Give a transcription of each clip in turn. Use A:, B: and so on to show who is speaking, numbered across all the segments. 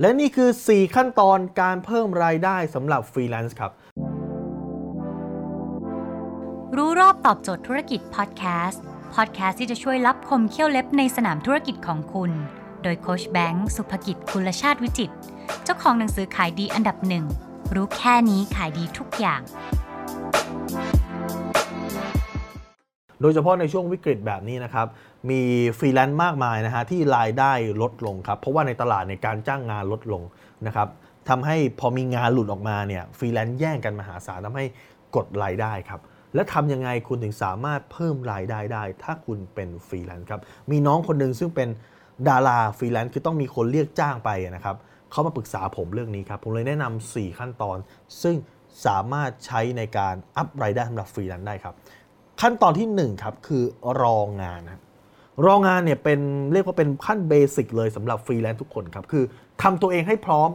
A: และนี่คือ 4 ขั้นตอนการเพิ่มรายได้สำหรับฟรีแลนซ์ครับ
B: รู้รอบตอบโจทย์ธุรกิจพอดแคสต์ พอดแคสต์ที่จะช่วยลับคมเขี้ยวเล็บในสนามธุรกิจของคุณ โดยโค้ชแบงค์สุภกิจคุลชาติวิจิต เจ้าของหนังสือขายดีอันดับหนึ่ง รู้แค่นี้ขายดีทุกอย่าง
A: โดยเฉพาะในช่วงวิกฤตแบบนี้นะครับ มีฟรีแลนซ์มากมายนะฮะที่รายได้ลดลงครับ เพราะว่าในตลาดในการจ้างงานลดลงนะครับทำให้พอมีงานหลุดออกมาเนี่ยฟรีแลนซ์แย่งกันมหาศาลทำให้กดรายได้ครับและทำยังไงคุณถึงสามารถเพิ่มรายได้ได้ ถ้าคุณเป็นฟรีแลนซ์ครับ มีน้องคนหนึ่งซึ่งเป็นดาราฟรีแลนซ์คือต้องมีคนเรียกจ้างไปนะครับเขามาปรึกษาผมเรื่องนี้ครับ ผมเลยแนะนำ4ขั้นตอน ซึ่งสามารถใช้ในการ up รายได้สำหรับฟรีแลนซ์ได้ครับ ขั้นตอนที่ 1 ครับ คือรองงานครับรองงานเนี่ยเป็นเรียกว่าเป็นขั้น basic เลยสำหรับฟรีแลนซ์ทุกคนครับ คือทำตัวเองให้พร้อม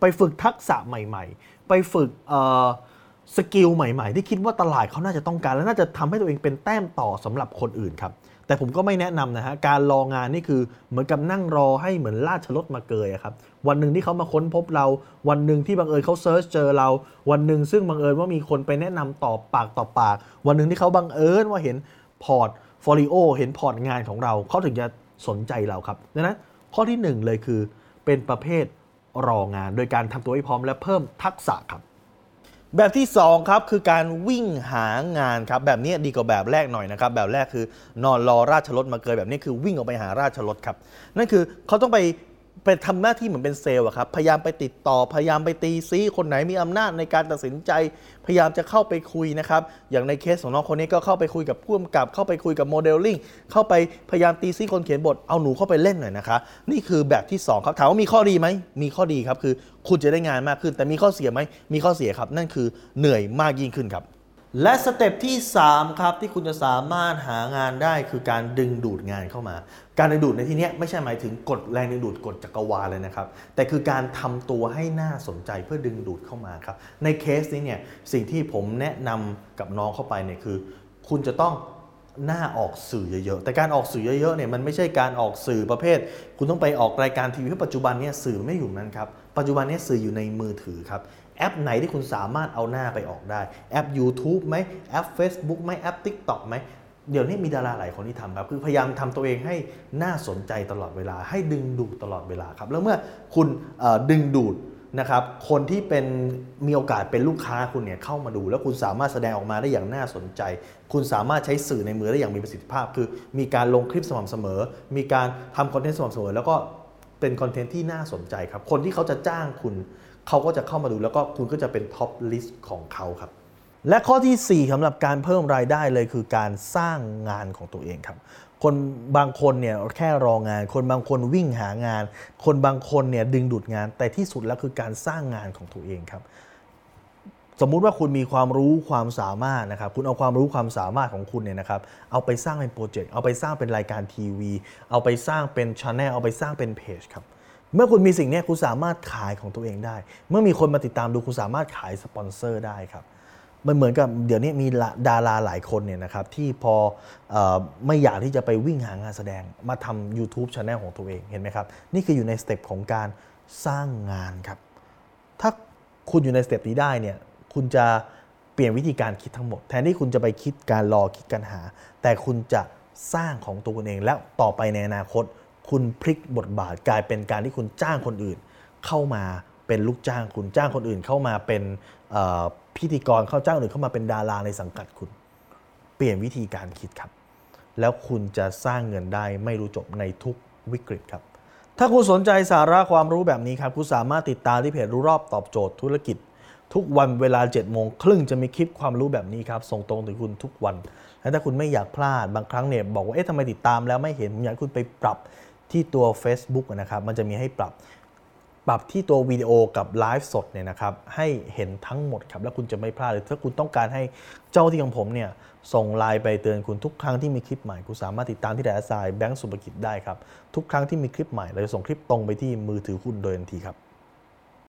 A: ไปฝึกทักษะใหม่ ๆ ไปฝึกเอ่อ skill ใหม่ ๆ ที่คิดว่าตลาดเขาน่าจะต้องการ และน่าจะทำให้ตัวเองเป็นแต้มต่อสำหรับคนอื่นครับ แต่ผมก็ไม่แนะนำนะฮะการรองานนี่คือเหมือนกับนั่งรอให้เหมือนราชรถมาเกยอะครับวันหนึ่งที่เขามาค้นพบเรา วันหนึ่งที่บังเอิญเขา search เจอเรา วันหนึ่งซึ่งบังเอิญว่ามีคนไปแนะนำต่อปากต่อปาก วันหนึ่งที่เขาบังเอิญว่าเห็น portfolio เห็น port งานของเราเขาถึงจะสนใจเราครับดังนั้นข้อที่หนึ่งเลยคือเป็นประเภทรองาน โดยการทำตัวให้พร้อมและเพิ่มทักษะครับ แบบที่2ครับคือการวิ่งหางานครับแบบนี้ดีกว่าแบบแรกหน่อยนะครับแบบแรกคือนอนรอราชรถมาเกยแบบนี้คือวิ่งออกไปหาราชรถครับนั่นคือเขาต้องไป ไปทำหน้าที่เหมือนเป็นเซลล์อะครับ พยายามไปติดต่อ พยายามไปตีซี้คนไหนมีอำนาจในการตัดสินใจ พยายามจะเข้าไปคุยนะครับ อย่างในเคสของน้องคนนี้ก็เข้าไปคุยกับผู้กำกับ เข้าไปคุยกับโมเดลลิ่ง เข้าไปพยายามตีซี้คนเขียนบท เอาหนูเข้าไปเล่นหน่อยนะคะ นี่คือแบบที่ 2 ครับ ถามว่ามีข้อดีไหม มีข้อดีครับ คือคุณจะได้งานมากขึ้น แต่มีข้อเสียไหม มีข้อเสียครับ นั่นคือเหนื่อยมากยิ่งขึ้นครับ และ step ที่ 3 ครับ ที่คุณจะสามารถหางานได้คือการดึงดูดงานเข้ามา การดึงดูดในที่นี้ไม่ใช่หมายถึงกดแรงดึงดูดกดจักรวาลเลยนะครับ แต่คือการทำตัวให้น่าสนใจเพื่อดึงดูดเข้ามาครับ ในเคสนี้เนี่ยสิ่งที่ผมแนะนำกับน้องเข้าไปเนี่ยคือ คุณจะต้องหน้าออกสื่อเยอะๆ แต่การออกสื่อเยอะๆเนี่ยมันไม่ใช่การออกสื่อประเภท คุณต้องไปออกรายการทีวีเพราะปัจจุบันเนี่ยสื่อไม่อยู่นั้นครับ ปัจจุบันนี่ยสื่ออยู่ในมือถือครับ แอปไหนที่คุณสามารถเอาหน้าไปออกได้ แอป YouTube ไหมแอป Facebook ไหมแอป TikTok ไหมเดี๋ยวนี้มีดาราหลายคนที่ทำครับ คือพยายามทำตัวเองให้น่าสนใจตลอดเวลา ให้ดึงดูดตลอดเวลาครับ แล้วเมื่อคุณดึงดูดนะครับคนที่เป็นมีโอกาสเป็นลูกค้าคุณเนี่ยเข้ามาดู แล้วคุณสามารถแสดงออกมาได้อย่างน่าสนใจ คุณสามารถใช้สื่อในมือได้อย่างมีประสิทธิภาพ คือมีการลงคลิปสม่ำเสมอ มีการทำ content สม่ำเสมอ แล้วก็ เป็น content ที่น่าสนใจครับ คนที่เขาจะจ้างคุณ เขาก็จะเข้ามาดูแล้วก็คุณก็จะเป็น top list ของเขาครับ และข้อทีสี่4สำหรับการเพิ่มรายได้เลยคือการสร้างงานของตัวเองครับ คนบางคนเนี่ยแค่รองาน คนบางคนวิ่งหางาน คนบางคนเนี่ยดึงดูดงาน แต่ที่สุดแล้วคือการสร้างงานของตัวเองครับ สมมุติว่าคุณมีความรู้ความสามารถนะครับคุณเอาความรู้ความสามารถของคุณเนี่ยนะครับเอาไปสร้างเป็นโปรเจกต์เอาไปสร้างเป็นรายการทีวี เอาไปสร้างเป็นช anel เอาไปสร้างเป็นเพจครับเมื่อคุณมีสิ่งนี้คุณสามารถขายของตัวเองได้ เมื่อมีคนมาติดตามดูคุณสามารถขายสปอนเซอร์ได้ครับมันเหมือนกับเดี๋ยวนี้มีดาราหลายคนเนี่ยนะครับที่พอออไม่อยากที่จะไปวิ่งหางานแสดงมาทำ YouTube Channel ของตัวเองเห็นไหมครับ นี่คืออยู่ใน step ของการสร้างงานครับ ถ้าคุณอยู่ใน step นี้ได้เนี่ย คุณจะเปลี่ยนวิธีการคิดทั้งหมด แทนที่คุณจะไปคิดการรอคิดการหา แต่คุณจะสร้างของตัวคุณเอง แล้วต่อไปในอนาคต คุณพลิกบทบาทกลายเป็นการที่คุณจ้างคนอื่น เข้ามาเป็นลูกจ้างคุณจ้างคนอื่นเข้ามาเป็นพิธีกรเข้าจ้างคนอื่นเข้ามาเป็นดาราในสังกัดคุณ เปลี่ยนวิธีการคิดครับ แล้วคุณจะสร้างเงินได้ไม่รู้จบในทุกวิกฤตครับ ถ้าคุณสนใจสาระความรู้แบบนี้ครับ คุณสามารถติดตามที่เพจรู้รอบตอบโจทย์ธุรกิจ ทุกวันเวลา7จ็ดโมงครึ่งจะมีคลิปความรู้แบบนี้ครับส่งตรงถึงคุณทุกวัน และถ้าคุณไม่อยากพลาดบางครั้งเนี่ยบอกว่าเอ๊ะทำไมติดตามแล้วไม่เห็นผมอยากคุณไปปรับที่ตัว Facebook นะครับมันจะมีให้ปรับปรับที่ตัววิดีโอกับไลฟ์สดเนี่ยนะครับให้เห็นทั้งหมดครับแล้วคุณจะไม่พลาดเลยถ้าคุณต้องการให้เจ้าที่ของผมเนี่ยส่งไลน์ไปเตือนคุณทุกครั้งที่มีคลิปใหม่ คุณสามารถติดตามที่แดนไซแบงก์สุภกิจได้ครับทุกครั้งที่มีคลิปใหม่เราจะส่งคลิปตรงไปที่มือถือคุณโดยทันทีครับ